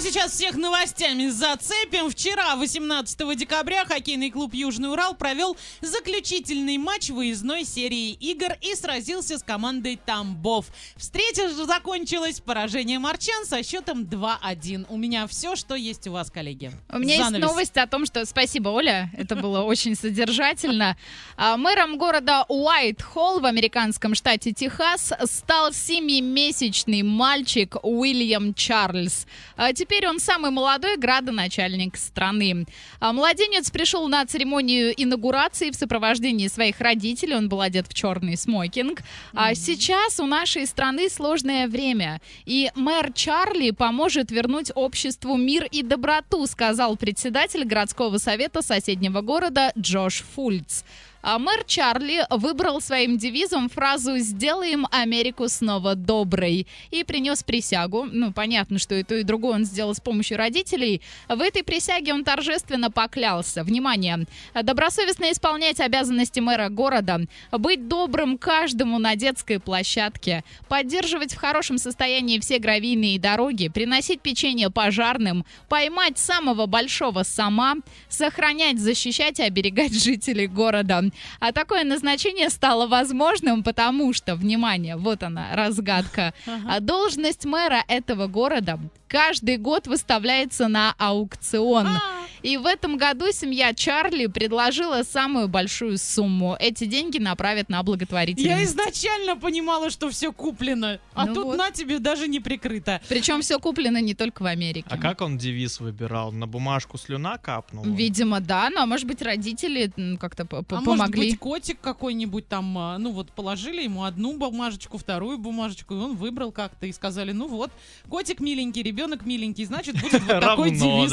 мы сейчас всех новостями зацепим. Вчера, 18 декабря, хоккейный клуб «Южный Урал» провел заключительный матч выездной серии игр и сразился с командой «Тамбов». Встреча же закончилась поражением арчан со счетом 2-1. У меня все, что есть у вас, коллеги. У меня Занавес. есть новость о том, что... Спасибо, Оля, это было очень содержательно. А, Мэром города Уайт-Холл в американском штате Техас стал семимесячный мальчик Уильям Чарльз. А Теперь он самый молодой градоначальник страны. А Младенец пришел на церемонию инаугурации в сопровождении своих родителей. Он был одет в черный смокинг. А сейчас у нашей страны сложное время. И мэр Чарли поможет вернуть обществу мир и доброту, сказал председатель городского совета соседнего города Джош Фульц. А мэр Чарли выбрал своим девизом фразу «Сделаем Америку снова доброй» и принес присягу. Ну, понятно, что и то, и другое он сделал с помощью родителей. В этой присяге он торжественно поклялся. Внимание! Добросовестно исполнять обязанности мэра города, быть добрым каждому на детской площадке, поддерживать в хорошем состоянии все гравийные дороги, приносить печенье пожарным, поймать самого большого сама, сохранять, защищать и оберегать жителей города. А такое назначение стало возможным, потому что, внимание, вот она, разгадка. А Должность мэра этого города каждый год выставляется на аукцион. А, И в этом году семья Чарли предложила самую большую сумму. Эти деньги направят на Я благотворительность. изначально понимала, что все куплено, а Ну тут вот. на тебе даже не прикрыто. Причем все куплено не только в Америке. А как он девиз выбирал? На бумажку слюна капнула? Видимо, да, но а может быть родители как-то А помогли. может быть котик какой-нибудь там, а, ну вот положили ему одну бумажечку, вторую бумажечку, и он выбрал как-то и сказали, ну вот, котик миленький, ребенок миленький, значит будет вот такой девиз.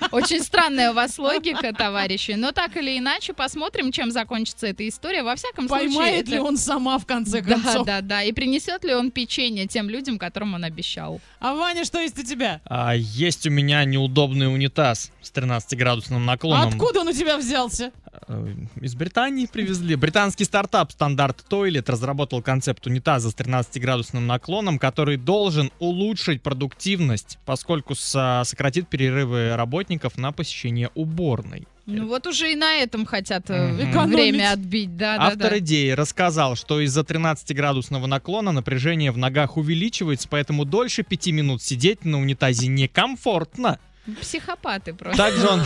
Да. Очень странная у вас логика, товарищи. Но так или иначе, посмотрим, чем закончится эта история. Во всяком случае, Поймает это- ли он сама в конце Да, концов? да, да. И принесет ли он печенье тем людям, которым он обещал? А Ваня, что есть у тебя? А, есть у меня неудобный унитаз с 13-градусным наклоном. Откуда он у тебя взялся? Э, Из Британии привезли. Британский стартап Стандарт Toilet разработал концепт унитаза с 13-градусным наклоном, который должен улучшить продуктивность, поскольку со- сократит перерывы работников на посещение уборной. Ну вот уже и на этом хотят. Экономить. время отбить. Да, да, Автор да. идеи рассказал, что из-за 13-градусного наклона напряжение в ногах увеличивается, поэтому дольше 5 минут сидеть на унитазе некомфортно. Психопаты просто. Также он,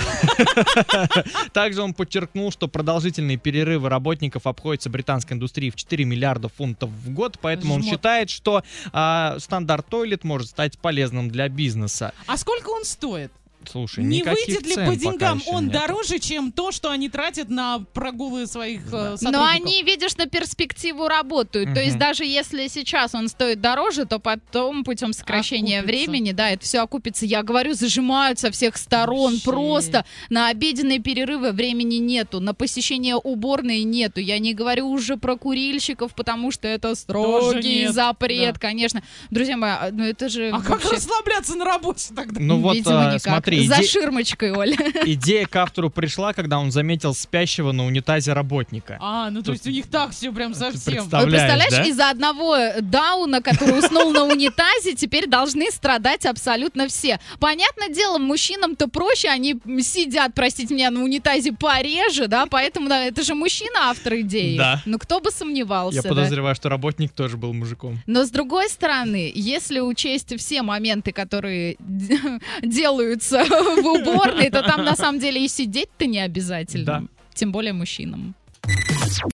также он подчеркнул, что продолжительные перерывы работников обходятся британской индустрии в 4 миллиарда фунтов в год, поэтому он считает, что а, стандарт тойлет может стать полезным для бизнеса. А сколько он стоит? Слушай, Не выйдет ли по деньгам он нету. дороже, чем то, что они тратят на прогулы своих э, сотрудников? Но они, видишь, на перспективу работают. То есть даже если сейчас он стоит дороже, то потом путем сокращения Окупится. времени, да, это все окупится. Я говорю, зажимают со всех сторон. Вообще. Просто на обеденные перерывы времени нету, на посещение уборной нету. Я не говорю уже про курильщиков, потому что это строгий нет, запрет, да. конечно. Друзья мои, а, ну это же А как вообще... расслабляться на работе тогда? Ну вот, Видимо, никак. смотри, За иде- ширмочкой, Оля. идея к автору пришла, когда он заметил спящего на унитазе работника. А, ну то Тут- есть у них так все прям совсем. Вы представляешь, представляешь, да? из-за одного дауна, который уснул на унитазе, теперь должны страдать абсолютно все. Понятное дело, мужчинам-то проще, они сидят, простите меня, на унитазе пореже, да, поэтому да, это же мужчина автор идеи. Да. Ну кто бы сомневался, Я да? подозреваю, что работник тоже был мужиком. Но с другой стороны, если учесть все моменты, которые делаются в уборной, то там на самом деле и сидеть-то не обязательно. Да. Тем более мужчинам.